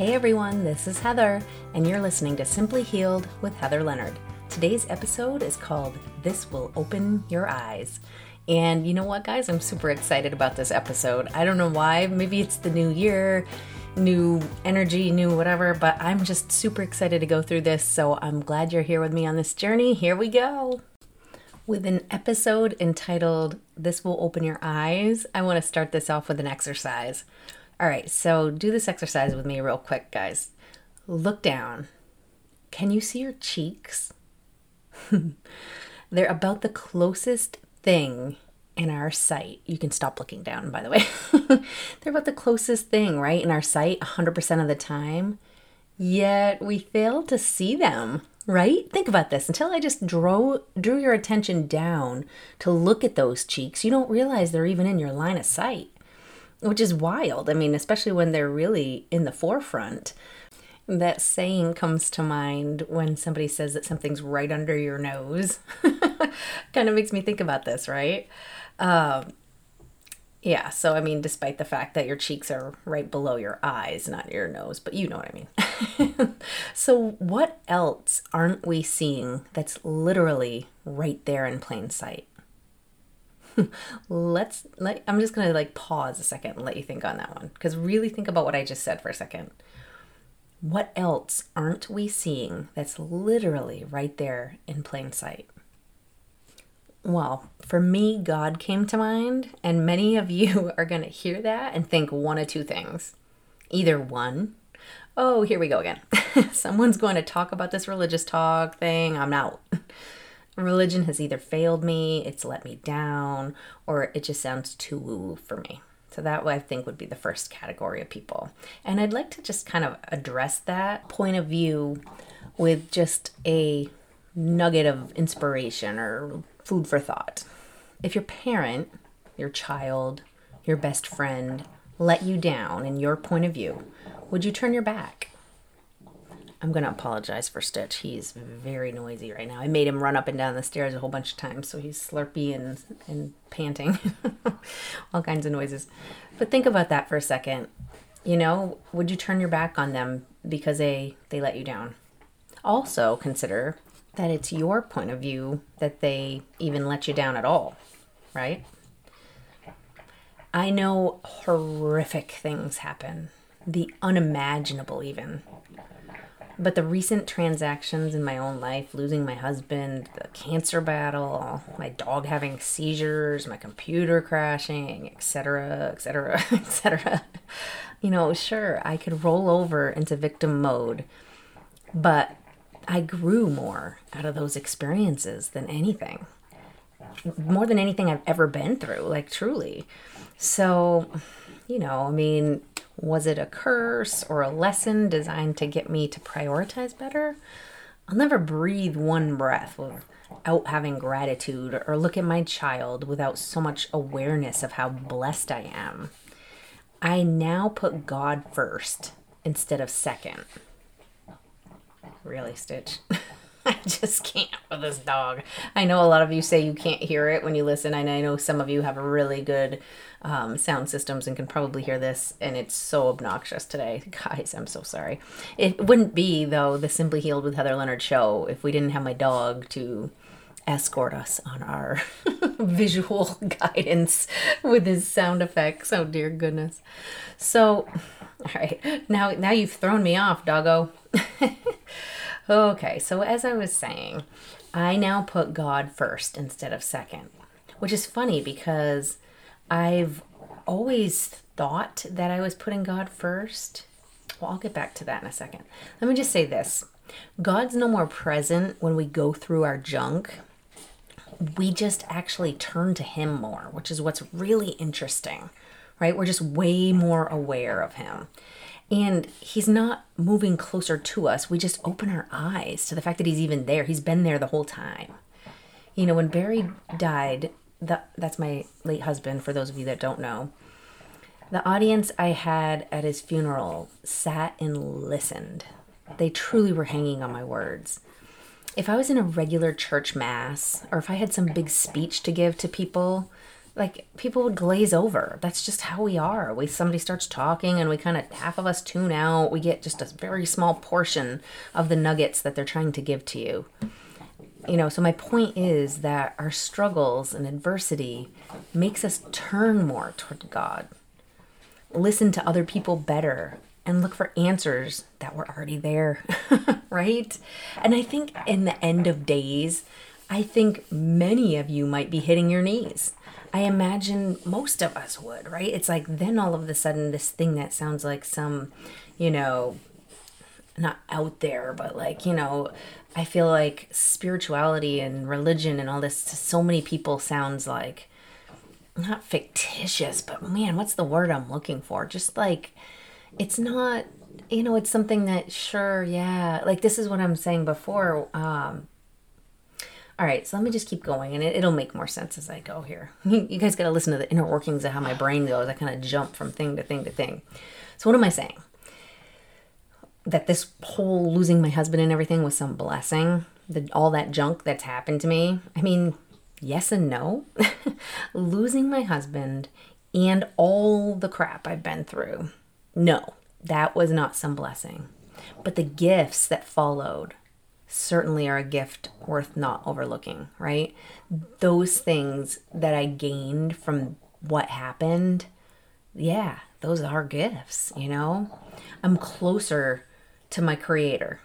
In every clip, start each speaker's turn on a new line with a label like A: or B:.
A: Hey everyone, this is Heather, and you're listening to Simply Healed with Heather Leonard. Today's episode is called This Will Open Your Eyes. And you know what, guys? I'm super excited about this episode. I don't know why. Maybe it's the new year, new energy, new whatever, but I'm just super excited to go through this. So I'm glad you're here with me on this journey. Here we go. With an episode entitled This Will Open Your Eyes, I want to start this off with an exercise. All right, so do this exercise with me real quick, guys. Look down. Can you see your cheeks? They're about the closest thing in our sight. You can stop looking down, by the way. They're about the closest thing, right, in our sight 100% of the time. Yet we fail to see them, right? Think about this. Until I just drew drew your attention down to look at those cheeks, you don't realize they're even in your line of sight. Which is wild. I mean, especially when they're really in the forefront. That saying comes to mind when somebody says that something's right under your nose. kind of makes me think about this, right? Um, yeah, so I mean, despite the fact that your cheeks are right below your eyes, not your nose, but you know what I mean. so, what else aren't we seeing that's literally right there in plain sight? Let's let I'm just gonna like pause a second and let you think on that one because really think about what I just said for a second. What else aren't we seeing that's literally right there in plain sight? Well, for me, God came to mind, and many of you are going to hear that and think one of two things. Either one, oh, here we go again. Someone's going to talk about this religious talk thing. I'm out. Religion has either failed me, it's let me down, or it just sounds too woo for me. So that I think would be the first category of people. And I'd like to just kind of address that point of view with just a nugget of inspiration or food for thought. If your parent, your child, your best friend let you down in your point of view, would you turn your back? I'm going to apologize for Stitch. He's very noisy right now. I made him run up and down the stairs a whole bunch of times, so he's slurpy and, and panting. All kinds of noises. But think about that for a second. You know, would you turn your back on them because they, they let you down? Also, consider that it's your point of view that they even let you down at all, right? I know horrific things happen, the unimaginable, even but the recent transactions in my own life, losing my husband, the cancer battle, my dog having seizures, my computer crashing, etc., etc., etc. You know, sure, I could roll over into victim mode, but I grew more out of those experiences than anything. More than anything I've ever been through, like truly. So, you know, I mean, was it a curse or a lesson designed to get me to prioritize better? I'll never breathe one breath without having gratitude or look at my child without so much awareness of how blessed I am. I now put God first instead of second. Really, Stitch? I just can't with this dog. I know a lot of you say you can't hear it when you listen, and I know some of you have really good um, sound systems and can probably hear this, and it's so obnoxious today. Guys, I'm so sorry. It wouldn't be, though, the Simply Healed with Heather Leonard show if we didn't have my dog to escort us on our visual guidance with his sound effects. Oh, dear goodness. So, all right, now, now you've thrown me off, doggo. Okay, so as I was saying, I now put God first instead of second, which is funny because I've always thought that I was putting God first. Well, I'll get back to that in a second. Let me just say this God's no more present when we go through our junk. We just actually turn to Him more, which is what's really interesting, right? We're just way more aware of Him. And he's not moving closer to us. We just open our eyes to the fact that he's even there. He's been there the whole time. You know, when Barry died, that that's my late husband for those of you that don't know. The audience I had at his funeral sat and listened. They truly were hanging on my words. If I was in a regular church mass or if I had some big speech to give to people, like people would glaze over. That's just how we are. We somebody starts talking and we kind of half of us tune out. We get just a very small portion of the nuggets that they're trying to give to you. You know, so my point is that our struggles and adversity makes us turn more toward God. Listen to other people better and look for answers that were already there, right? And I think in the end of days, I think many of you might be hitting your knees I imagine most of us would, right? It's like then all of a sudden this thing that sounds like some, you know, not out there, but like, you know, I feel like spirituality and religion and all this to so many people sounds like not fictitious, but man, what's the word I'm looking for? Just like it's not you know, it's something that sure, yeah, like this is what I'm saying before. Um, all right, so let me just keep going and it, will make more sense as I go here. you guys got to listen to the inner workings of how my brain goes. I kind of jump from thing to thing to thing. So, what am I saying? That this whole losing my husband and everything was some blessing? The, all that junk that's happened to me? I mean, yes and no. losing my husband and all the crap I've been through, no, that was not some blessing. But the gifts that followed, certainly are a gift worth not overlooking, right? Those things that I gained from what happened, yeah, those are gifts, you know? I'm closer to my creator.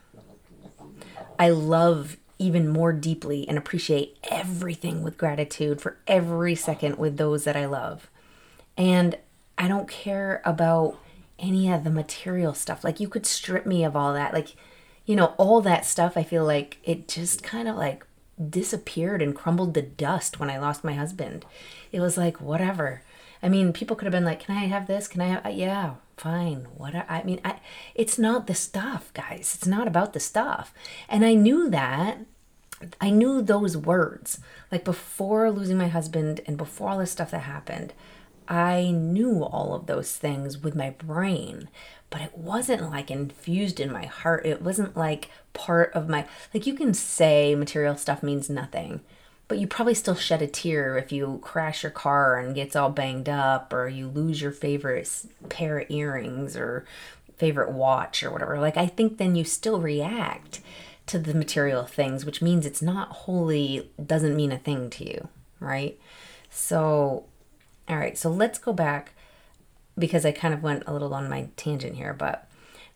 A: I love even more deeply and appreciate everything with gratitude for every second with those that I love. And I don't care about any of the material stuff. Like, you could strip me of all that. Like, you know, all that stuff, I feel like it just kind of like disappeared and crumbled to dust when I lost my husband. It was like, whatever. I mean, people could have been like, "Can I have this? Can I have?" Uh, yeah, fine. What I mean, I, it's not the stuff, guys. It's not about the stuff. And I knew that. I knew those words. Like before losing my husband and before all this stuff that happened, I knew all of those things with my brain but it wasn't like infused in my heart. It wasn't like part of my like you can say material stuff means nothing, but you probably still shed a tear if you crash your car and gets all banged up or you lose your favorite pair of earrings or favorite watch or whatever. Like I think then you still react to the material things, which means it's not wholly doesn't mean a thing to you, right? So all right, so let's go back because I kind of went a little on my tangent here, but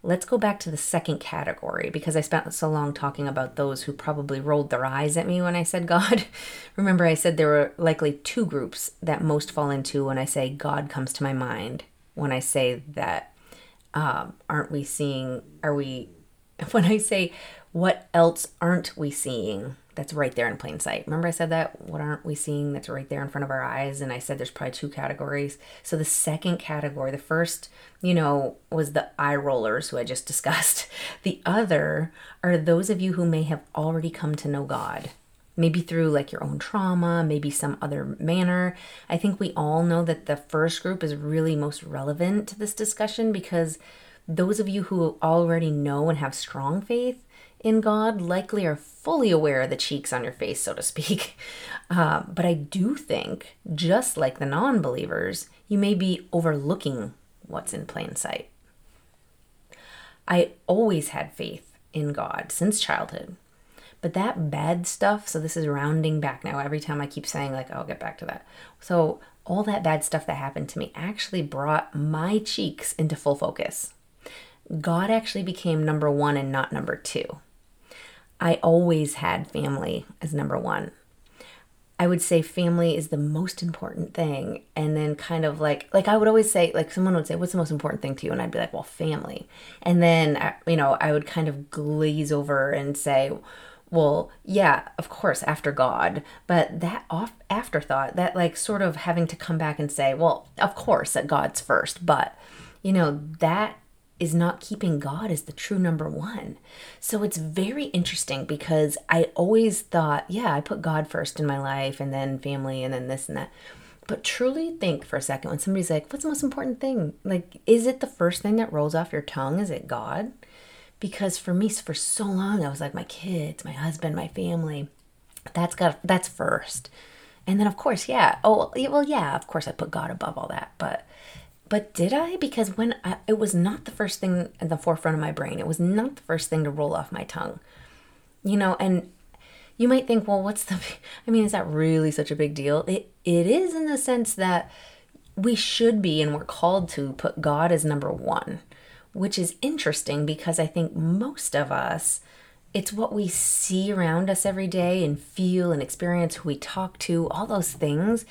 A: let's go back to the second category because I spent so long talking about those who probably rolled their eyes at me when I said God. Remember, I said there were likely two groups that most fall into when I say God comes to my mind. When I say that, um, aren't we seeing, are we, when I say, what else aren't we seeing? That's right there in plain sight. Remember, I said that? What aren't we seeing that's right there in front of our eyes? And I said there's probably two categories. So the second category, the first, you know, was the eye rollers who I just discussed. The other are those of you who may have already come to know God. Maybe through like your own trauma, maybe some other manner. I think we all know that the first group is really most relevant to this discussion because those of you who already know and have strong faith in God likely are fully aware of the cheeks on your face, so to speak. Uh, but I do think, just like the non believers, you may be overlooking what's in plain sight. I always had faith in God since childhood. But that bad stuff, so this is rounding back now. Every time I keep saying, like, I'll get back to that. So, all that bad stuff that happened to me actually brought my cheeks into full focus. God actually became number one and not number two. I always had family as number one. I would say family is the most important thing. And then kind of like, like I would always say, like someone would say, what's the most important thing to you? And I'd be like, well, family. And then, uh, you know, I would kind of glaze over and say, well, yeah, of course, after God. But that off afterthought, that like sort of having to come back and say, well, of course that God's first. But, you know, that is not keeping God as the true number one. So it's very interesting because I always thought, yeah, I put God first in my life and then family and then this and that. But truly think for a second when somebody's like, what's the most important thing? Like, is it the first thing that rolls off your tongue? Is it God? Because for me, for so long, I was like, my kids, my husband, my family. That's got that's first. And then of course, yeah. Oh, well, yeah, of course I put God above all that, but but did I? Because when I, it was not the first thing in the forefront of my brain. It was not the first thing to roll off my tongue. You know, and you might think, well, what's the I mean, is that really such a big deal? It it is in the sense that we should be and we're called to put God as number 1, which is interesting because I think most of us it's what we see around us every day and feel and experience who we talk to, all those things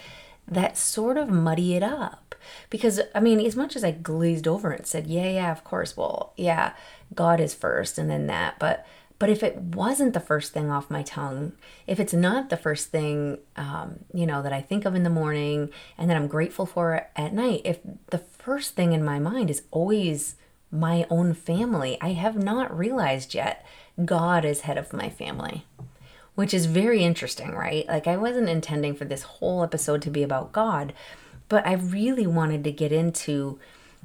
A: that sort of muddy it up. Because, I mean, as much as I glazed over and said, yeah, yeah, of course, well, yeah, God is first and then that, but but if it wasn't the first thing off my tongue, if it's not the first thing, um, you know, that I think of in the morning and that I'm grateful for at night, if the first thing in my mind is always my own family, I have not realized yet God is head of my family, which is very interesting, right? Like, I wasn't intending for this whole episode to be about God, but I really wanted to get into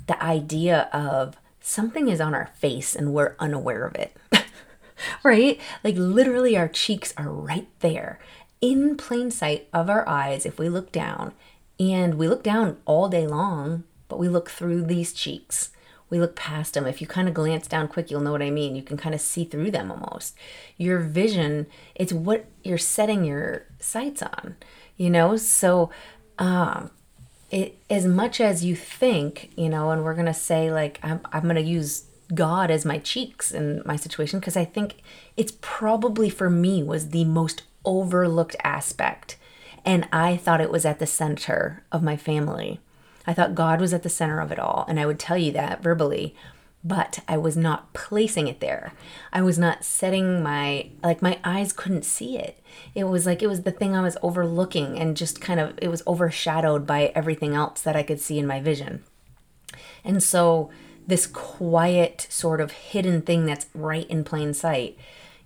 A: the idea of something is on our face and we're unaware of it. right? Like literally, our cheeks are right there in plain sight of our eyes if we look down. And we look down all day long, but we look through these cheeks. We look past them. If you kind of glance down quick, you'll know what I mean. You can kind of see through them almost. Your vision, it's what you're setting your sights on, you know? So, um, it, as much as you think, you know, and we're going to say, like, I'm, I'm going to use God as my cheeks in my situation because I think it's probably for me was the most overlooked aspect. And I thought it was at the center of my family. I thought God was at the center of it all. And I would tell you that verbally, but I was not placing it there. I was not setting my, like, my eyes couldn't see it. It was like it was the thing I was overlooking and just kind of, it was overshadowed by everything else that I could see in my vision. And so, this quiet sort of hidden thing that's right in plain sight.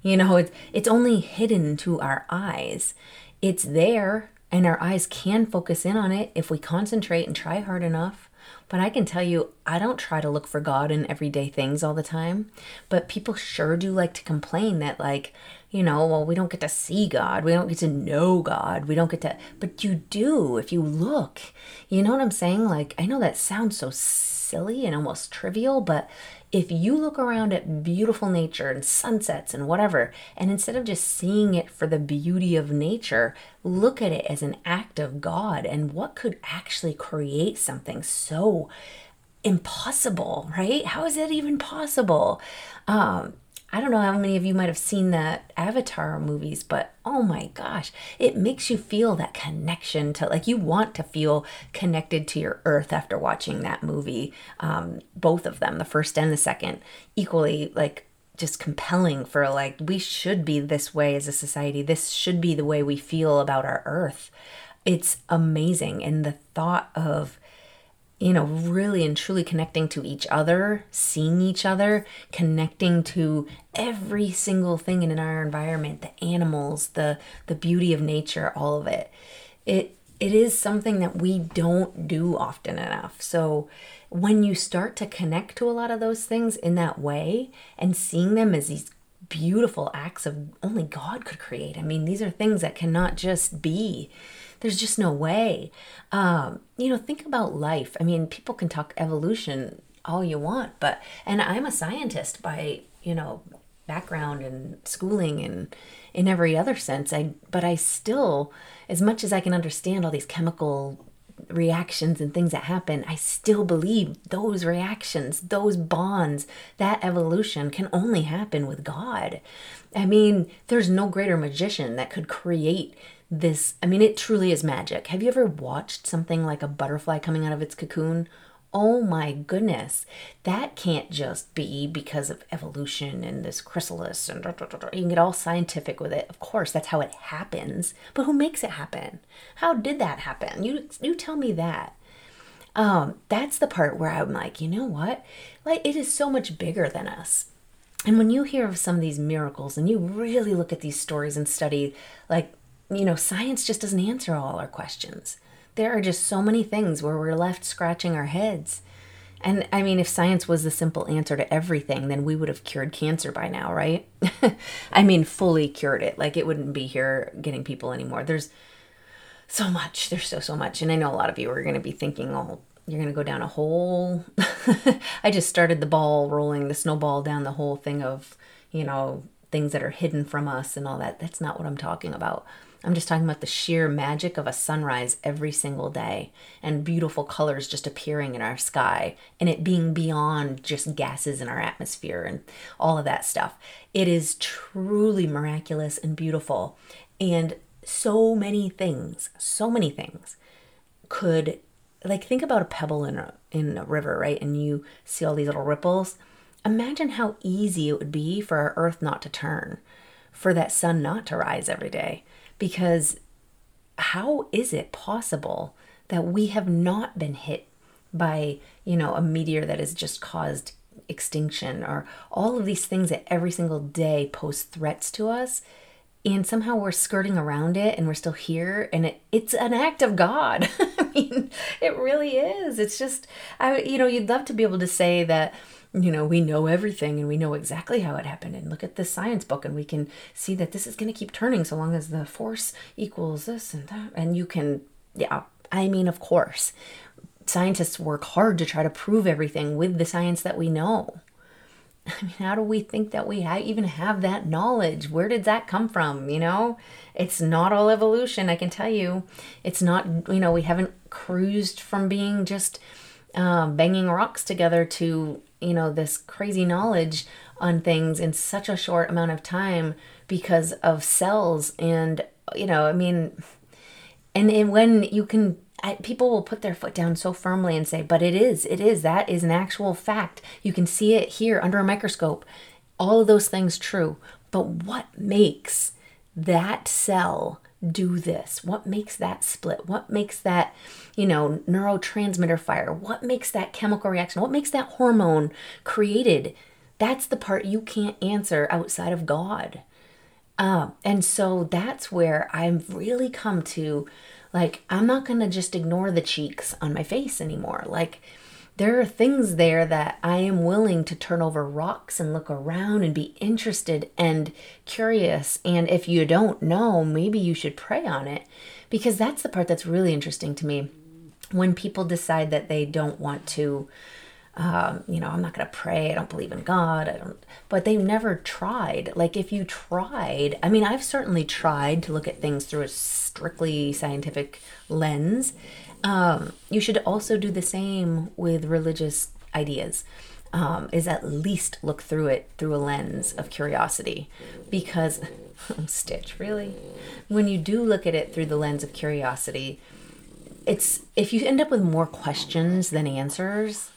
A: You know, it's it's only hidden to our eyes. It's there and our eyes can focus in on it if we concentrate and try hard enough. But I can tell you, I don't try to look for God in everyday things all the time. But people sure do like to complain that, like, you know, well, we don't get to see God. We don't get to know God. We don't get to, but you do if you look. You know what I'm saying? Like, I know that sounds so silly and almost trivial, but if you look around at beautiful nature and sunsets and whatever, and instead of just seeing it for the beauty of nature, look at it as an act of God and what could actually create something so impossible, right? How is that even possible? Um, I don't know how many of you might have seen the Avatar movies, but oh my gosh, it makes you feel that connection to like you want to feel connected to your earth after watching that movie. Um, both of them, the first and the second, equally like just compelling for like we should be this way as a society. This should be the way we feel about our earth. It's amazing. And the thought of you know, really and truly connecting to each other, seeing each other, connecting to every single thing in our environment, the animals, the the beauty of nature, all of it. It it is something that we don't do often enough. So when you start to connect to a lot of those things in that way and seeing them as these beautiful acts of only God could create. I mean, these are things that cannot just be there's just no way. Um, you know, think about life. I mean, people can talk evolution all you want, but, and I'm a scientist by, you know, background and schooling and in every other sense. I, but I still, as much as I can understand all these chemical reactions and things that happen, I still believe those reactions, those bonds, that evolution can only happen with God. I mean, there's no greater magician that could create this I mean, it truly is magic. Have you ever watched something like a butterfly coming out of its cocoon? Oh my goodness, that can't just be because of evolution and this chrysalis and da, da, da, you can get all scientific with it. Of course, that's how it happens. But who makes it happen? How did that happen? You you tell me that. Um, that's the part where I'm like, you know what? Like it is so much bigger than us. And when you hear of some of these miracles and you really look at these stories and study like you know, science just doesn't answer all our questions. There are just so many things where we're left scratching our heads. And I mean, if science was the simple answer to everything, then we would have cured cancer by now, right? I mean, fully cured it. Like it wouldn't be here getting people anymore. There's so much. There's so, so much. And I know a lot of you are going to be thinking, oh, you're going to go down a hole. I just started the ball rolling, the snowball down the whole thing of, you know, things that are hidden from us and all that. That's not what I'm talking about. I'm just talking about the sheer magic of a sunrise every single day and beautiful colors just appearing in our sky and it being beyond just gases in our atmosphere and all of that stuff. It is truly miraculous and beautiful. And so many things, so many things could like think about a pebble in a in a river, right? And you see all these little ripples. Imagine how easy it would be for our earth not to turn, for that sun not to rise every day. Because how is it possible that we have not been hit by, you know, a meteor that has just caused extinction or all of these things that every single day pose threats to us? and somehow we're skirting around it and we're still here and it, it's an act of god i mean it really is it's just i you know you'd love to be able to say that you know we know everything and we know exactly how it happened and look at this science book and we can see that this is going to keep turning so long as the force equals this and that and you can yeah i mean of course scientists work hard to try to prove everything with the science that we know I mean, how do we think that we ha- even have that knowledge? Where did that come from? You know, it's not all evolution, I can tell you. It's not, you know, we haven't cruised from being just uh, banging rocks together to, you know, this crazy knowledge on things in such a short amount of time because of cells. And, you know, I mean, and, and when you can I, people will put their foot down so firmly and say, but it is, it is, that is an actual fact. You can see it here under a microscope. All of those things true. But what makes that cell do this? What makes that split? What makes that, you know, neurotransmitter fire? What makes that chemical reaction? What makes that hormone created? That's the part you can't answer outside of God. Um, and so that's where I've really come to like, I'm not going to just ignore the cheeks on my face anymore. Like, there are things there that I am willing to turn over rocks and look around and be interested and curious. And if you don't know, maybe you should pray on it because that's the part that's really interesting to me. When people decide that they don't want to um, you know, I'm not going to pray. I don't believe in God. I don't, but they've never tried. Like, if you tried, I mean, I've certainly tried to look at things through a strictly scientific lens. Um, you should also do the same with religious ideas. Um, is at least look through it through a lens of curiosity because stitch really when you do look at it through the lens of curiosity it's if you end up with more questions than answers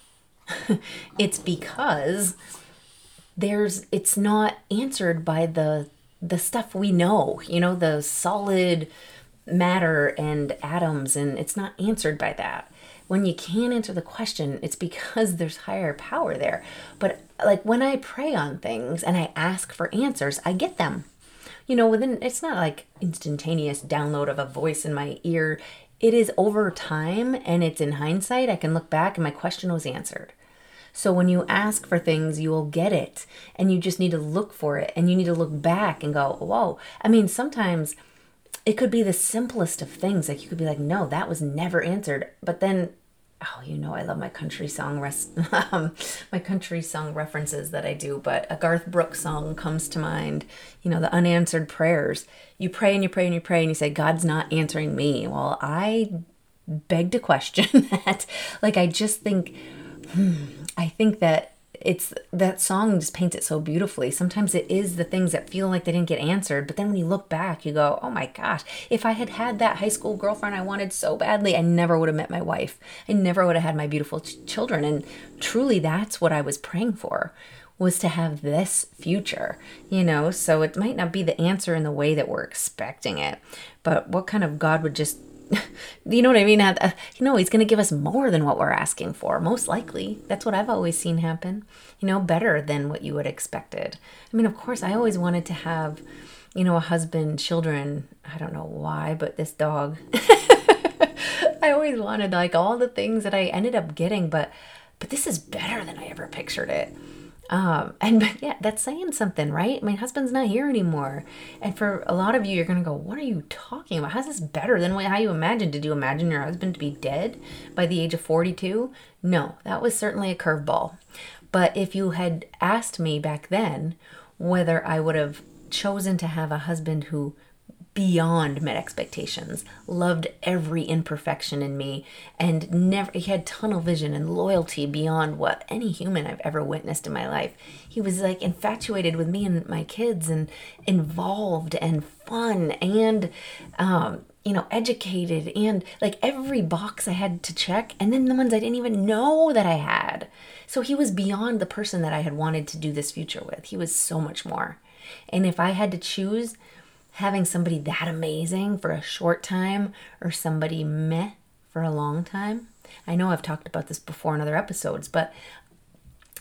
A: it's because there's it's not answered by the the stuff we know, you know, the solid matter and atoms and it's not answered by that. When you can't answer the question, it's because there's higher power there. But like when I pray on things and I ask for answers, I get them. You know, within it's not like instantaneous download of a voice in my ear. It is over time and it's in hindsight. I can look back and my question was answered. So when you ask for things, you will get it. And you just need to look for it. And you need to look back and go, whoa. I mean, sometimes it could be the simplest of things. Like you could be like, no, that was never answered. But then, oh, you know, I love my country song res- um, my country song references that I do. But a Garth Brooks song comes to mind. You know, the unanswered prayers. You pray and you pray and you pray and you say, God's not answering me. Well, I beg to question that. like, I just think. Hmm, I think that it's that song just paints it so beautifully. Sometimes it is the things that feel like they didn't get answered, but then when you look back, you go, "Oh my gosh, if I had had that high school girlfriend I wanted so badly, I never would have met my wife. I never would have had my beautiful ch- children." And truly that's what I was praying for was to have this future, you know? So it might not be the answer in the way that we're expecting it, but what kind of God would just you know what I mean? Uh, you know, he's going to give us more than what we're asking for, most likely. That's what I've always seen happen. You know, better than what you would expected. I mean, of course, I always wanted to have, you know, a husband, children. I don't know why, but this dog. I always wanted like all the things that I ended up getting, but but this is better than I ever pictured it. Um, and but yeah, that's saying something, right? My husband's not here anymore. And for a lot of you, you're going to go, What are you talking about? How's this better than how you imagined? Did you imagine your husband to be dead by the age of 42? No, that was certainly a curveball. But if you had asked me back then whether I would have chosen to have a husband who beyond met expectations, loved every imperfection in me, and never he had tunnel vision and loyalty beyond what any human I've ever witnessed in my life. He was like infatuated with me and my kids and involved and fun and um, you know, educated and like every box I had to check, and then the ones I didn't even know that I had. So he was beyond the person that I had wanted to do this future with. He was so much more. And if I had to choose having somebody that amazing for a short time or somebody meh for a long time. I know I've talked about this before in other episodes, but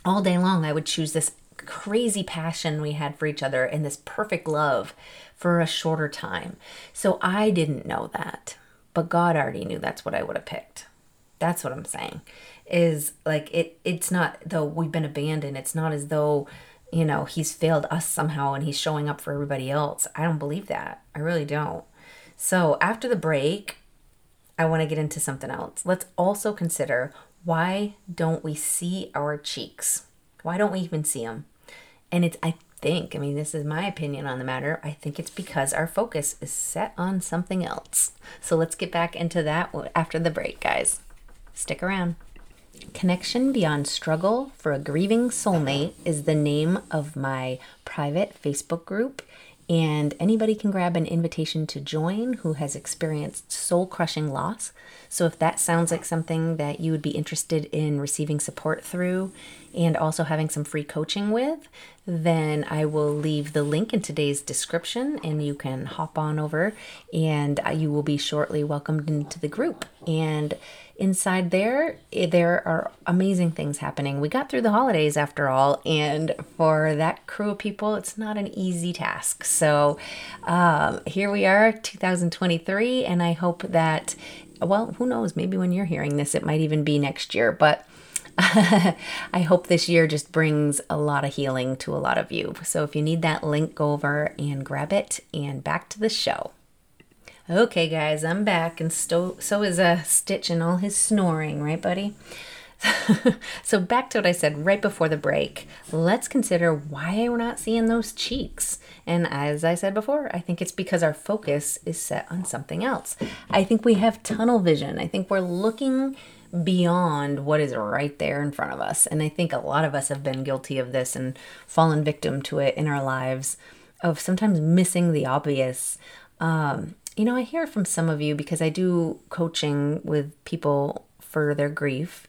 A: all day long I would choose this crazy passion we had for each other and this perfect love for a shorter time. So I didn't know that, but God already knew that's what I would have picked. That's what I'm saying. Is like it it's not though we've been abandoned. It's not as though you know, he's failed us somehow and he's showing up for everybody else. I don't believe that. I really don't. So, after the break, I want to get into something else. Let's also consider why don't we see our cheeks? Why don't we even see them? And it's, I think, I mean, this is my opinion on the matter. I think it's because our focus is set on something else. So, let's get back into that after the break, guys. Stick around. Connection Beyond Struggle for a Grieving Soulmate is the name of my private Facebook group, and anybody can grab an invitation to join who has experienced soul crushing loss. So, if that sounds like something that you would be interested in receiving support through and also having some free coaching with, then I will leave the link in today's description and you can hop on over and you will be shortly welcomed into the group. And inside there, eh, there are amazing things happening. We got through the holidays after all, and for that crew of people, it's not an easy task. So um, here we are, 2023, and I hope that, well, who knows, maybe when you're hearing this, it might even be next year, but I hope this year just brings a lot of healing to a lot of you. So if you need that link, go over and grab it, and back to the show. Okay, guys, I'm back, and so, so is uh, Stitch and all his snoring, right, buddy? so back to what I said right before the break. Let's consider why we're not seeing those cheeks. And as I said before, I think it's because our focus is set on something else. I think we have tunnel vision. I think we're looking beyond what is right there in front of us. And I think a lot of us have been guilty of this and fallen victim to it in our lives of sometimes missing the obvious. Um, you know, I hear from some of you because I do coaching with people for their grief.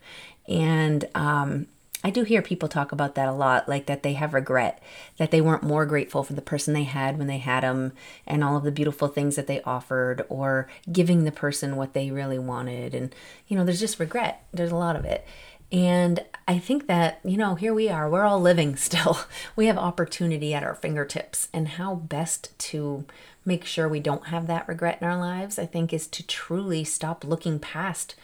A: And um, I do hear people talk about that a lot, like that they have regret, that they weren't more grateful for the person they had when they had them and all of the beautiful things that they offered or giving the person what they really wanted. And, you know, there's just regret. There's a lot of it. And I think that, you know, here we are, we're all living still. We have opportunity at our fingertips, and how best to make sure we don't have that regret in our lives, I think, is to truly stop looking past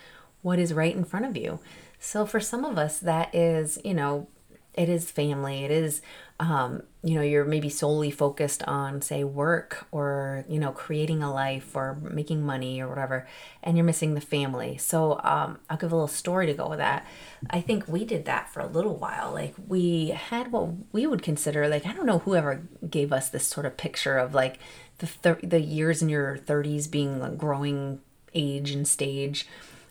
A: what is right in front of you. So for some of us, that is, you know, it is family, it is um, you know, you're maybe solely focused on, say, work or, you know, creating a life or making money or whatever, and you're missing the family. So um, I'll give a little story to go with that. I think we did that for a little while. Like, we had what we would consider, like, I don't know whoever gave us this sort of picture of like the, thir- the years in your 30s being a growing age and stage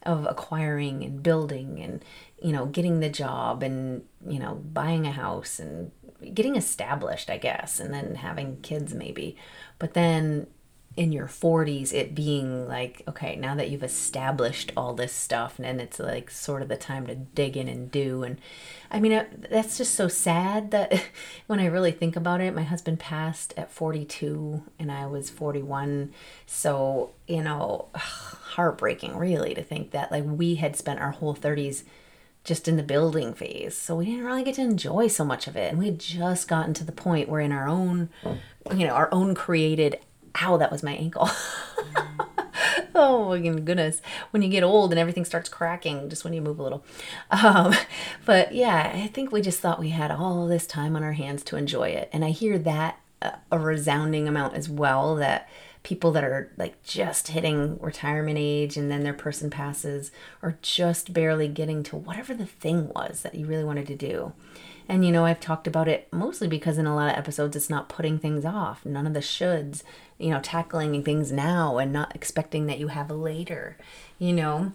A: of acquiring and building and you know getting the job and you know buying a house and getting established, I guess, and then having kids maybe. But then in your 40s it being like okay now that you've established all this stuff and then it's like sort of the time to dig in and do and i mean that's just so sad that when i really think about it my husband passed at 42 and i was 41 so you know heartbreaking really to think that like we had spent our whole 30s just in the building phase. So we didn't really get to enjoy so much of it. And we had just gotten to the point where in our own, you know, our own created, ow, that was my ankle. oh my goodness. When you get old and everything starts cracking, just when you move a little. Um, but yeah, I think we just thought we had all this time on our hands to enjoy it. And I hear that uh, a resounding amount as well that people that are like just hitting retirement age and then their person passes or just barely getting to whatever the thing was that you really wanted to do. And you know, I've talked about it mostly because in a lot of episodes it's not putting things off, none of the shoulds, you know, tackling things now and not expecting that you have later, you know.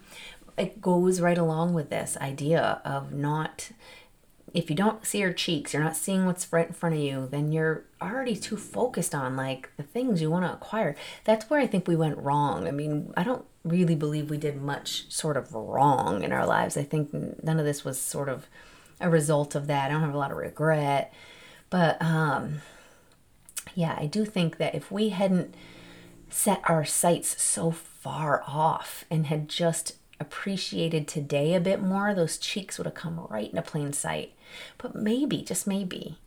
A: It goes right along with this idea of not if you don't see your cheeks, you're not seeing what's right in front of you, then you're already too focused on like the things you want to acquire. That's where I think we went wrong. I mean, I don't really believe we did much sort of wrong in our lives. I think none of this was sort of a result of that. I don't have a lot of regret. But um yeah, I do think that if we hadn't set our sights so far off and had just appreciated today a bit more, those cheeks would have come right into plain sight. But maybe, just maybe,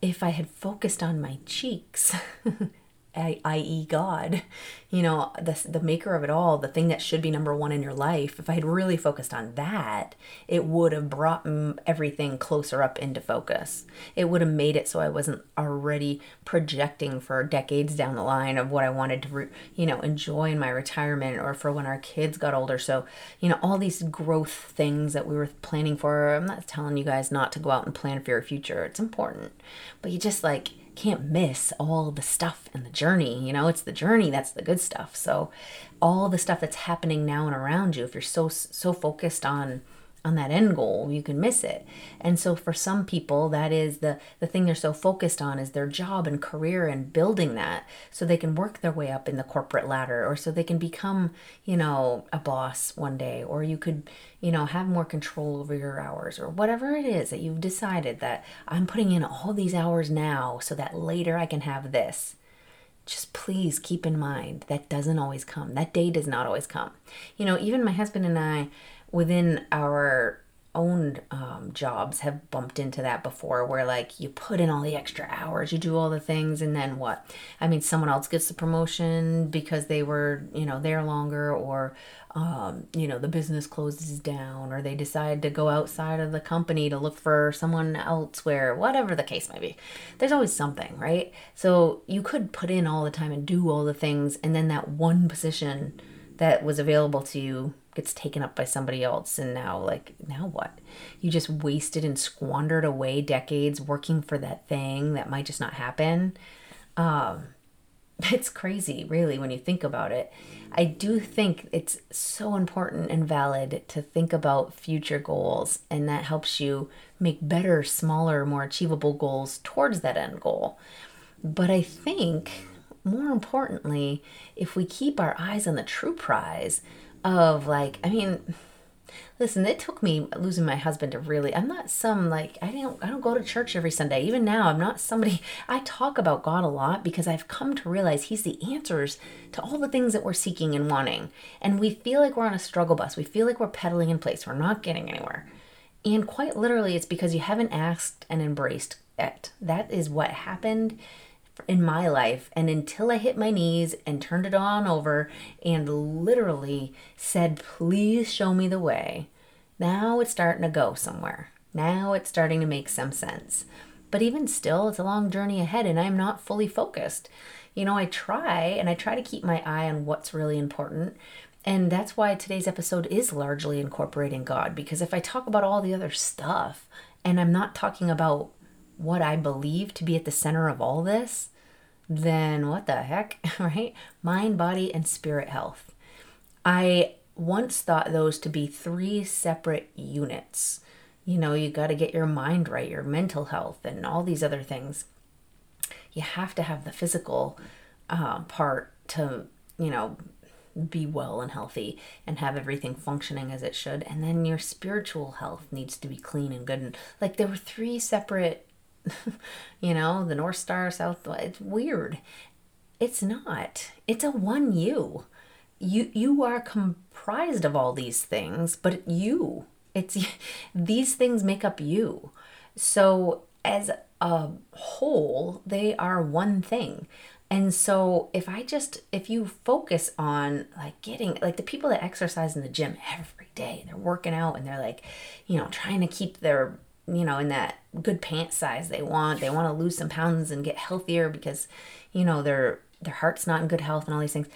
A: if I had focused on my cheeks i.e., God, you know, the, the maker of it all, the thing that should be number one in your life, if I had really focused on that, it would have brought everything closer up into focus. It would have made it so I wasn't already projecting for decades down the line of what I wanted to, you know, enjoy in my retirement or for when our kids got older. So, you know, all these growth things that we were planning for, I'm not telling you guys not to go out and plan for your future. It's important. But you just like, can't miss all the stuff and the journey. You know, it's the journey that's the good stuff. So, all the stuff that's happening now and around you, if you're so so focused on on that end goal you can miss it and so for some people that is the the thing they're so focused on is their job and career and building that so they can work their way up in the corporate ladder or so they can become you know a boss one day or you could you know have more control over your hours or whatever it is that you've decided that I'm putting in all these hours now so that later I can have this just please keep in mind that doesn't always come. That day does not always come. You know, even my husband and I, within our own um, jobs have bumped into that before where like you put in all the extra hours you do all the things and then what? I mean someone else gets the promotion because they were you know there longer or um, you know the business closes down or they decide to go outside of the company to look for someone elsewhere whatever the case might be. There's always something right? So you could put in all the time and do all the things and then that one position that was available to you gets taken up by somebody else and now like now what? You just wasted and squandered away decades working for that thing that might just not happen? Um it's crazy really when you think about it. I do think it's so important and valid to think about future goals and that helps you make better smaller more achievable goals towards that end goal. But i think more importantly if we keep our eyes on the true prize of like, I mean, listen, it took me losing my husband to really. I'm not some like I don't I don't go to church every Sunday. Even now, I'm not somebody. I talk about God a lot because I've come to realize He's the answers to all the things that we're seeking and wanting. And we feel like we're on a struggle bus. We feel like we're pedaling in place. We're not getting anywhere. And quite literally, it's because you haven't asked and embraced it. That is what happened in my life. And until I hit my knees and turned it on over and literally said, Please show me the way, now it's starting to go somewhere. Now it's starting to make some sense. But even still, it's a long journey ahead and I'm not fully focused. You know, I try and I try to keep my eye on what's really important. And that's why today's episode is largely incorporating God, because if I talk about all the other stuff and I'm not talking about what I believe to be at the center of all this, then what the heck, right? Mind, body, and spirit health. I once thought those to be three separate units. You know, you got to get your mind right, your mental health, and all these other things. You have to have the physical uh, part to, you know, be well and healthy and have everything functioning as it should. And then your spiritual health needs to be clean and good. And like there were three separate you know, the North Star, South. It's weird. It's not. It's a one you. You you are comprised of all these things, but you. It's these things make up you. So as a whole, they are one thing. And so if I just if you focus on like getting like the people that exercise in the gym every day, they're working out and they're like, you know, trying to keep their you know in that good pant size they want. They want to lose some pounds and get healthier because you know their their heart's not in good health and all these things.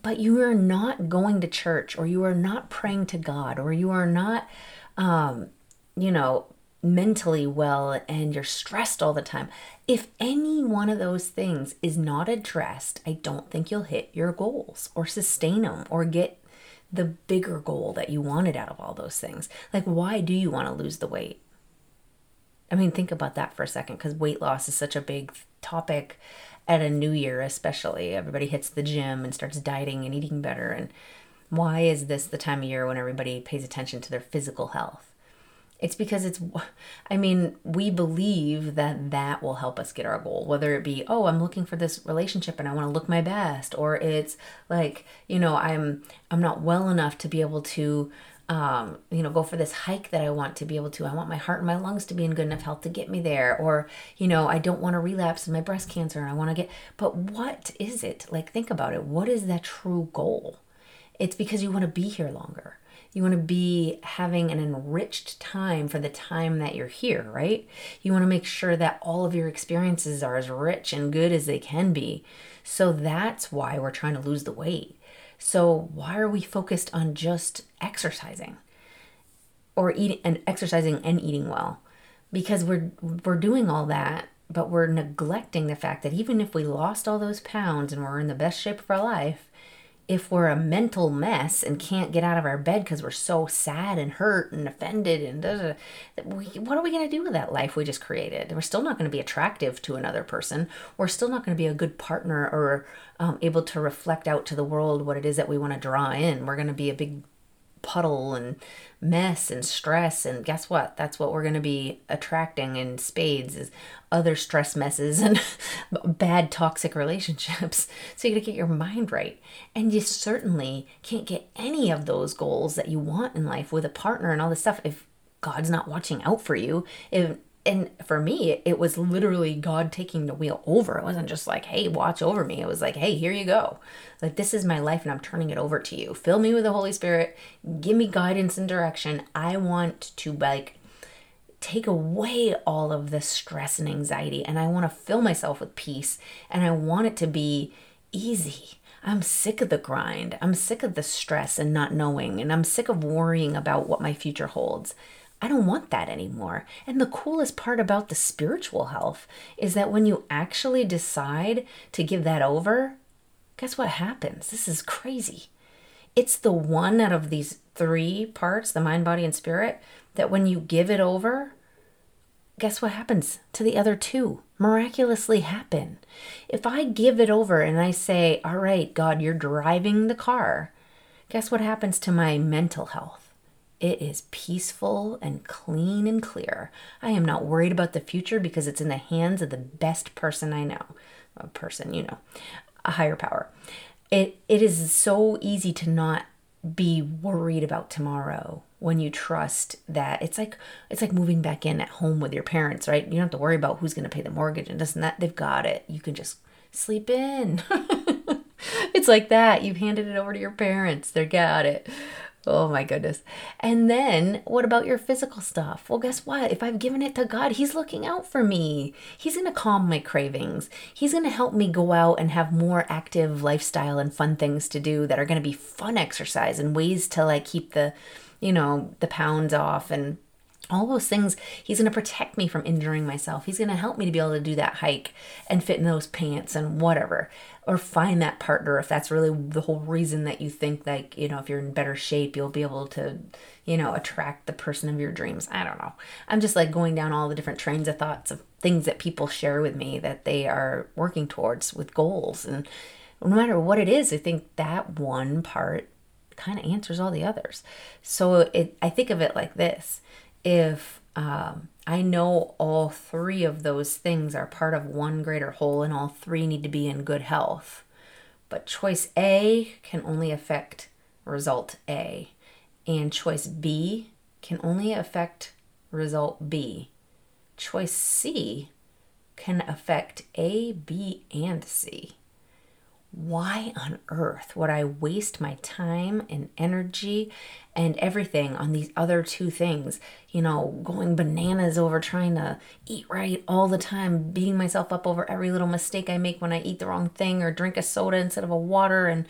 A: But you are not going to church or you are not praying to God or you are not um you know mentally well and you're stressed all the time. If any one of those things is not addressed, I don't think you'll hit your goals or sustain them or get the bigger goal that you wanted out of all those things. Like, why do you want to lose the weight? I mean, think about that for a second because weight loss is such a big topic at a new year, especially. Everybody hits the gym and starts dieting and eating better. And why is this the time of year when everybody pays attention to their physical health? It's because it's, I mean, we believe that that will help us get our goal, whether it be, oh, I'm looking for this relationship and I want to look my best, or it's like, you know, I'm, I'm not well enough to be able to, um, you know, go for this hike that I want to be able to. I want my heart and my lungs to be in good enough health to get me there. Or, you know, I don't want to relapse in my breast cancer and I want to get, but what is it? Like, think about it. What is that true goal? It's because you want to be here longer. You want to be having an enriched time for the time that you're here, right? You want to make sure that all of your experiences are as rich and good as they can be. So that's why we're trying to lose the weight. So why are we focused on just exercising or eating and exercising and eating well? Because we're we're doing all that, but we're neglecting the fact that even if we lost all those pounds and we're in the best shape of our life, if we're a mental mess and can't get out of our bed because we're so sad and hurt and offended and da, da, da, what are we going to do with that life we just created? We're still not going to be attractive to another person. We're still not going to be a good partner or um, able to reflect out to the world what it is that we want to draw in. We're going to be a big puddle and mess and stress and guess what? That's what we're going to be attracting in spades is other stress messes and bad toxic relationships. So you got to get your mind right. And you certainly can't get any of those goals that you want in life with a partner and all this stuff if god's not watching out for you. If and for me it was literally god taking the wheel over. It wasn't just like hey watch over me. It was like hey here you go. Like this is my life and i'm turning it over to you. Fill me with the holy spirit. Give me guidance and direction. I want to like take away all of the stress and anxiety and i want to fill myself with peace and i want it to be easy. I'm sick of the grind. I'm sick of the stress and not knowing, and I'm sick of worrying about what my future holds. I don't want that anymore. And the coolest part about the spiritual health is that when you actually decide to give that over, guess what happens? This is crazy. It's the one out of these three parts the mind, body, and spirit that when you give it over, guess what happens to the other two? Miraculously happen. If I give it over and I say, All right, God, you're driving the car, guess what happens to my mental health? It is peaceful and clean and clear. I am not worried about the future because it's in the hands of the best person I know. A person, you know, a higher power. It it is so easy to not be worried about tomorrow when you trust that it's like it's like moving back in at home with your parents, right? You don't have to worry about who's going to pay the mortgage and doesn't that. They've got it. You can just sleep in. it's like that. You've handed it over to your parents. They got it. Oh my goodness. And then what about your physical stuff? Well, guess what? If I've given it to God, He's looking out for me. He's going to calm my cravings. He's going to help me go out and have more active lifestyle and fun things to do that are going to be fun exercise and ways to like keep the, you know, the pounds off and all those things he's going to protect me from injuring myself he's going to help me to be able to do that hike and fit in those pants and whatever or find that partner if that's really the whole reason that you think like you know if you're in better shape you'll be able to you know attract the person of your dreams. I don't know. I'm just like going down all the different trains of thoughts of things that people share with me that they are working towards with goals. And no matter what it is i think that one part kind of answers all the others. So it i think of it like this. If um, I know all three of those things are part of one greater whole and all three need to be in good health. But choice A can only affect result A, and choice B can only affect result B. Choice C can affect A, B, and C. Why on earth would I waste my time and energy and everything on these other two things? You know, going bananas over trying to eat right all the time, beating myself up over every little mistake I make when I eat the wrong thing or drink a soda instead of a water and,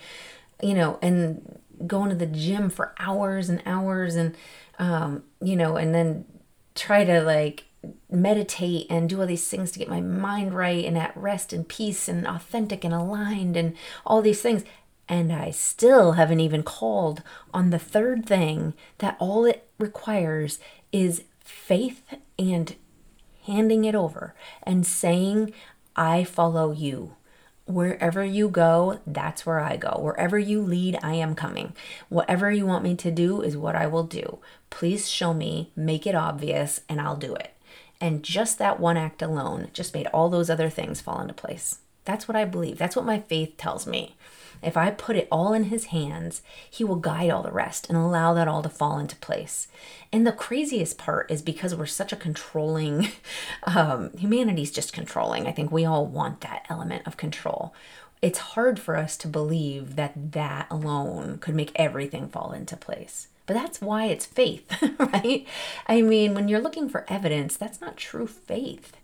A: you know, and going to the gym for hours and hours and, um, you know, and then try to like meditate and do all these things to get my mind right and at rest and peace and authentic and aligned and all these things. And I still haven't even called on the third thing that all it requires is faith and handing it over and saying, I follow you. Wherever you go, that's where I go. Wherever you lead, I am coming. Whatever you want me to do is what I will do. Please show me, make it obvious, and I'll do it. And just that one act alone just made all those other things fall into place. That's what I believe. That's what my faith tells me. If I put it all in his hands, he will guide all the rest and allow that all to fall into place. And the craziest part is because we're such a controlling, um, humanity's just controlling. I think we all want that element of control. It's hard for us to believe that that alone could make everything fall into place. But that's why it's faith, right? I mean, when you're looking for evidence, that's not true faith.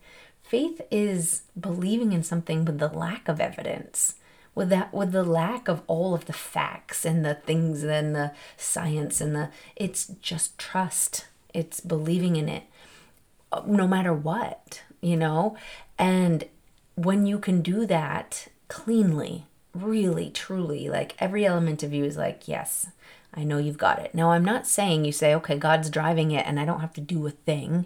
A: Faith is believing in something with the lack of evidence, with that with the lack of all of the facts and the things and the science and the it's just trust. It's believing in it uh, no matter what, you know? And when you can do that cleanly, really truly, like every element of you is like, yes, I know you've got it. Now, I'm not saying you say, okay, God's driving it and I don't have to do a thing.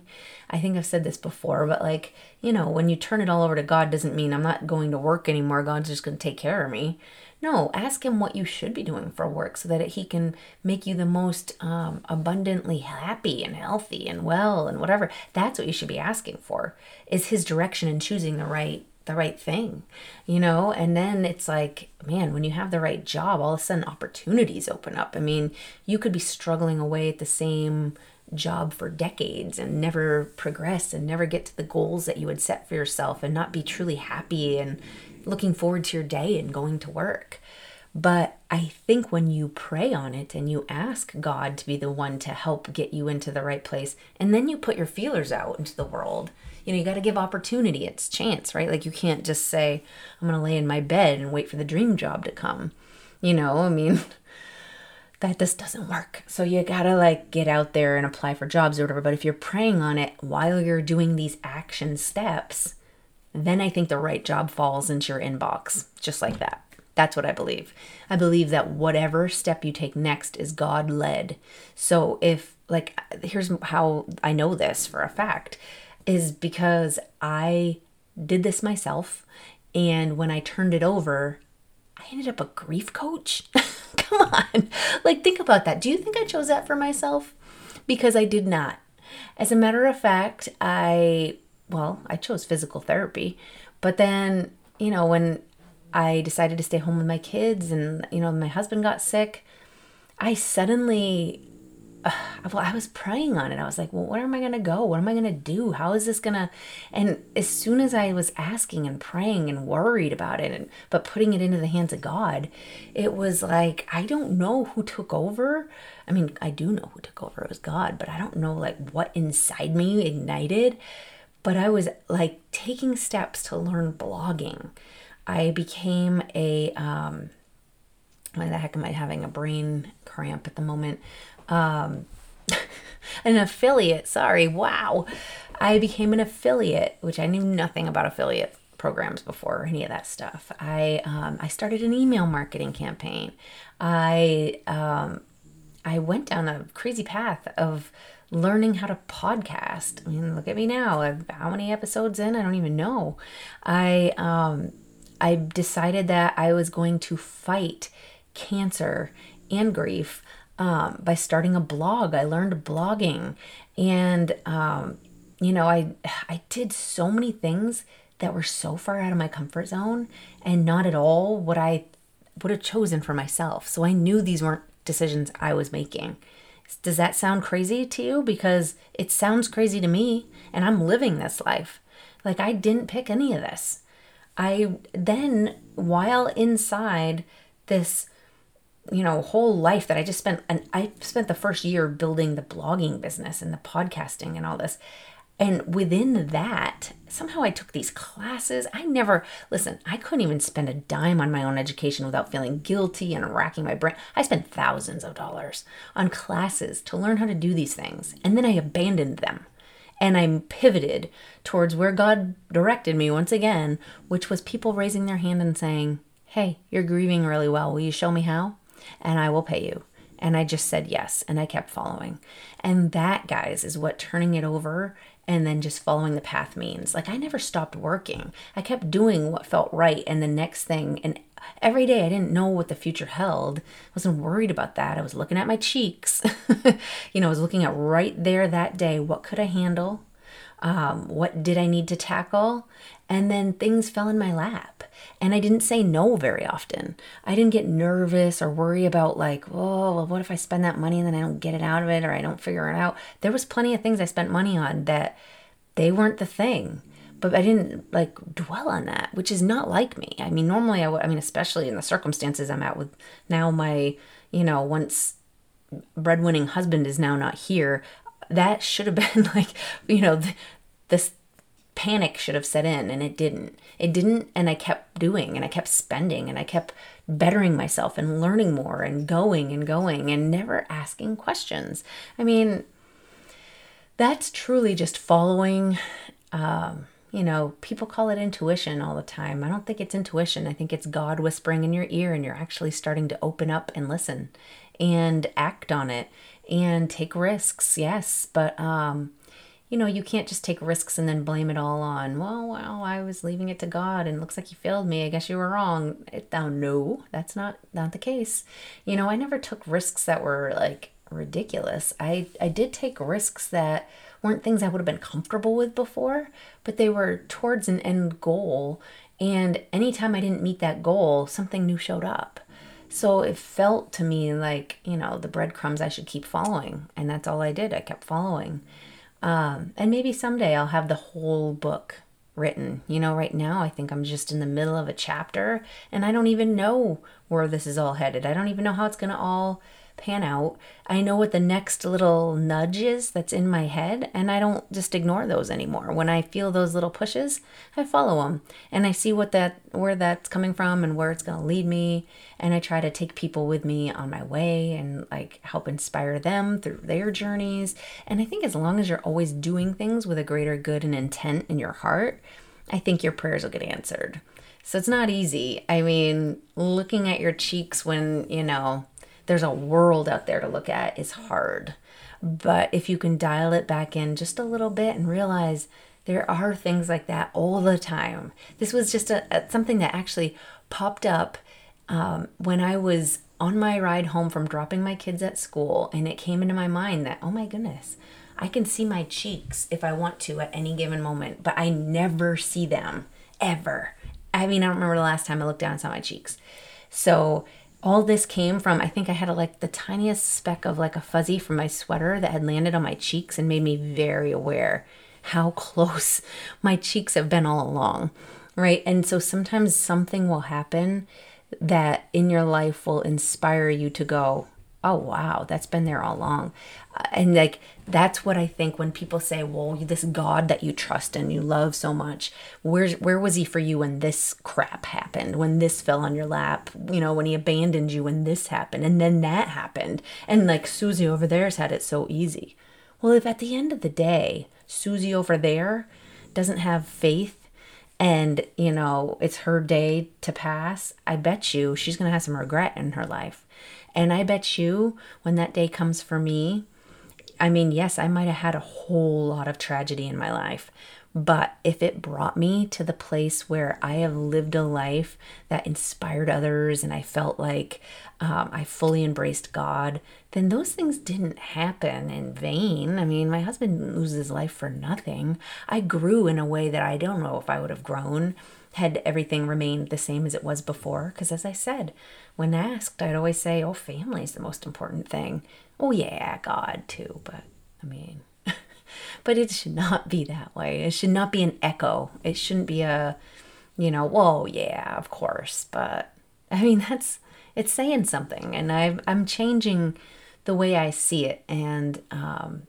A: I think I've said this before, but like, you know, when you turn it all over to God doesn't mean I'm not going to work anymore. God's just going to take care of me. No, ask Him what you should be doing for work so that He can make you the most um, abundantly happy and healthy and well and whatever. That's what you should be asking for is His direction and choosing the right the right thing, you know? And then it's like, man, when you have the right job, all of a sudden opportunities open up. I mean, you could be struggling away at the same job for decades and never progress and never get to the goals that you had set for yourself and not be truly happy and looking forward to your day and going to work. But I think when you pray on it and you ask God to be the one to help get you into the right place, and then you put your feelers out into the world you know, you got to give opportunity. It's chance, right? Like you can't just say, I'm going to lay in my bed and wait for the dream job to come. You know, I mean, that just doesn't work. So you got to like get out there and apply for jobs or whatever. But if you're praying on it while you're doing these action steps, then I think the right job falls into your inbox just like that. That's what I believe. I believe that whatever step you take next is God led. So if, like, here's how I know this for a fact is because I did this myself. And when I turned it over, I ended up a grief coach. Come on. Like, think about that. Do you think I chose that for myself? Because I did not. As a matter of fact, I, well, I chose physical therapy. But then, you know, when I decided to stay home with my kids and, you know, my husband got sick, I suddenly well, I was praying on it. I was like, well, where am I going to go? What am I going to do? How is this going to? And as soon as I was asking and praying and worried about it, and but putting it into the hands of God, it was like I don't know who took over. I mean, I do know who took over. It was God, but I don't know like what inside me ignited. But I was like taking steps to learn blogging. I became a um, why the heck am I having a brain cramp at the moment? um, an affiliate. Sorry, wow. I became an affiliate, which I knew nothing about affiliate programs before or any of that stuff. I um, I started an email marketing campaign. I um, I went down a crazy path of learning how to podcast. I mean, look at me now. How many episodes in? I don't even know. I um, I decided that I was going to fight cancer and grief um, by starting a blog. I learned blogging, and um, you know, I I did so many things that were so far out of my comfort zone and not at all what I would have chosen for myself. So I knew these weren't decisions I was making. Does that sound crazy to you? Because it sounds crazy to me, and I'm living this life. Like I didn't pick any of this. I then, while inside this, you know, whole life that I just spent, and I spent the first year building the blogging business and the podcasting and all this. And within that, somehow I took these classes. I never, listen, I couldn't even spend a dime on my own education without feeling guilty and racking my brain. I spent thousands of dollars on classes to learn how to do these things. And then I abandoned them and I pivoted towards where God directed me once again, which was people raising their hand and saying, Hey, you're grieving really well. Will you show me how? And I will pay you. And I just said yes, and I kept following. And that, guys, is what turning it over and then just following the path means. Like, I never stopped working. I kept doing what felt right. And the next thing, and every day I didn't know what the future held. I wasn't worried about that. I was looking at my cheeks. you know, I was looking at right there that day what could I handle? Um, what did I need to tackle? And then things fell in my lap. And I didn't say no very often. I didn't get nervous or worry about, like, oh, well, what if I spend that money and then I don't get it out of it or I don't figure it out? There was plenty of things I spent money on that they weren't the thing but I didn't like dwell on that, which is not like me. I mean, normally I would, I mean, especially in the circumstances I'm at with now, my, you know, once breadwinning husband is now not here, that should have been like, you know, th- this panic should have set in and it didn't. It didn't. And I kept doing and I kept spending and I kept bettering myself and learning more and going and going and never asking questions. I mean, that's truly just following um, you know, people call it intuition all the time. I don't think it's intuition. I think it's God whispering in your ear and you're actually starting to open up and listen and act on it and take risks. Yes, but um you know, you can't just take risks and then blame it all on, well, well, I was leaving it to God and looks like you failed me. I guess you were wrong. Now, uh, no, that's not not the case. You know, I never took risks that were like ridiculous. I I did take risks that weren't things I would have been comfortable with before, but they were towards an end goal. And anytime I didn't meet that goal, something new showed up. So it felt to me like, you know, the breadcrumbs I should keep following. And that's all I did. I kept following. Um, and maybe someday I'll have the whole book written. You know, right now I think I'm just in the middle of a chapter and I don't even know where this is all headed. I don't even know how it's going to all pan out. I know what the next little nudge is that's in my head, and I don't just ignore those anymore. When I feel those little pushes, I follow them and I see what that where that's coming from and where it's going to lead me, and I try to take people with me on my way and like help inspire them through their journeys. And I think as long as you're always doing things with a greater good and intent in your heart, I think your prayers will get answered. So it's not easy. I mean, looking at your cheeks when, you know, there's a world out there to look at is hard. But if you can dial it back in just a little bit and realize there are things like that all the time. This was just a, a something that actually popped up um, when I was on my ride home from dropping my kids at school, and it came into my mind that, oh my goodness, I can see my cheeks if I want to at any given moment, but I never see them ever. I mean, I don't remember the last time I looked down and saw my cheeks. So all this came from I think I had a, like the tiniest speck of like a fuzzy from my sweater that had landed on my cheeks and made me very aware how close my cheeks have been all along. Right? And so sometimes something will happen that in your life will inspire you to go, oh wow that's been there all along. Uh, and like that's what i think when people say well this god that you trust and you love so much where's where was he for you when this crap happened when this fell on your lap you know when he abandoned you when this happened and then that happened? And like susie over there's had it so easy. Well if at the end of the day susie over there doesn't have faith and you know it's her day to pass i bet you she's going to have some regret in her life and I bet you when that day comes for me, I mean, yes, I might have had a whole lot of tragedy in my life, but if it brought me to the place where I have lived a life that inspired others and I felt like um, I fully embraced God, then those things didn't happen in vain. I mean, my husband didn't lose his life for nothing. I grew in a way that I don't know if I would have grown had everything remained the same as it was before. Because as I said, when asked, I'd always say, oh, family is the most important thing. Oh, yeah, God too. But I mean, but it should not be that way. It should not be an echo. It shouldn't be a, you know, whoa, yeah, of course. But I mean, that's, it's saying something. And i I'm changing the way I see it. And, um,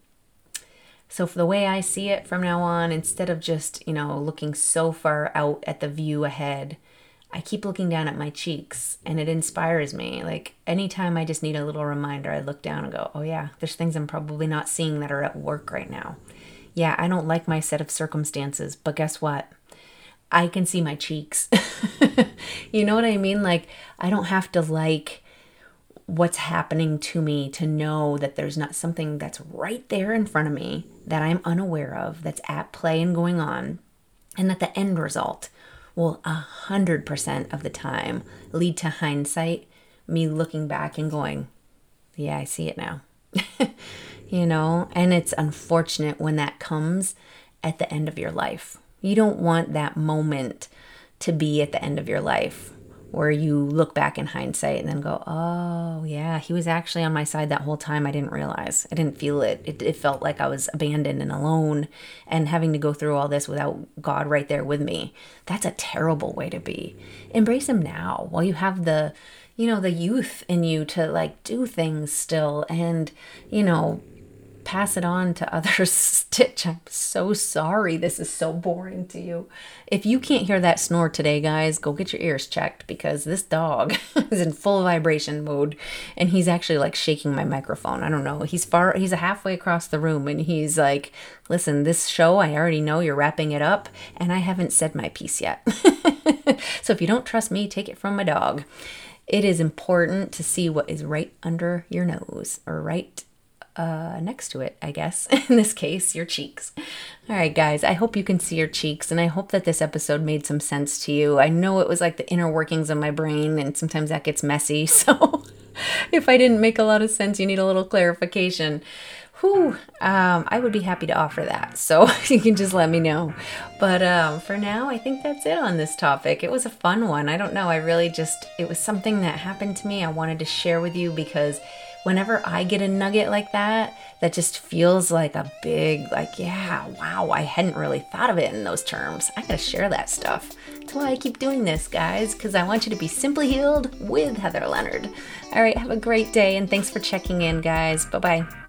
A: so for the way I see it from now on, instead of just, you know, looking so far out at the view ahead, I keep looking down at my cheeks and it inspires me. Like anytime I just need a little reminder, I look down and go, oh yeah, there's things I'm probably not seeing that are at work right now. Yeah, I don't like my set of circumstances, but guess what? I can see my cheeks. you know what I mean? Like, I don't have to like what's happening to me to know that there's not something that's right there in front of me that I'm unaware of, that's at play and going on, and that the end result will a hundred percent of the time lead to hindsight, me looking back and going, yeah, I see it now. you know, and it's unfortunate when that comes at the end of your life. You don't want that moment to be at the end of your life where you look back in hindsight and then go, oh, yeah, he was actually on my side that whole time. I didn't realize. I didn't feel it. it. It felt like I was abandoned and alone and having to go through all this without God right there with me. That's a terrible way to be. Embrace him now while you have the, you know, the youth in you to like do things still and, you know, pass it on to others. Stitch, I'm so sorry. This is so boring to you. If you can't hear that snore today, guys, go get your ears checked because this dog is in full vibration mode and he's actually like shaking my microphone. I don't know. He's far, he's halfway across the room and he's like, listen, this show, I already know you're wrapping it up and I haven't said my piece yet. so if you don't trust me, take it from my dog. It is important to see what is right under your nose or right uh, next to it, I guess. In this case, your cheeks. All right, guys, I hope you can see your cheeks, and I hope that this episode made some sense to you. I know it was like the inner workings of my brain, and sometimes that gets messy. So if I didn't make a lot of sense, you need a little clarification. Whew, um, I would be happy to offer that. So you can just let me know. But um, for now, I think that's it on this topic. It was a fun one. I don't know. I really just, it was something that happened to me. I wanted to share with you because whenever I get a nugget like that, that just feels like a big, like, yeah, wow, I hadn't really thought of it in those terms. I gotta share that stuff. That's why I keep doing this, guys, because I want you to be simply healed with Heather Leonard. All right, have a great day, and thanks for checking in, guys. Bye bye.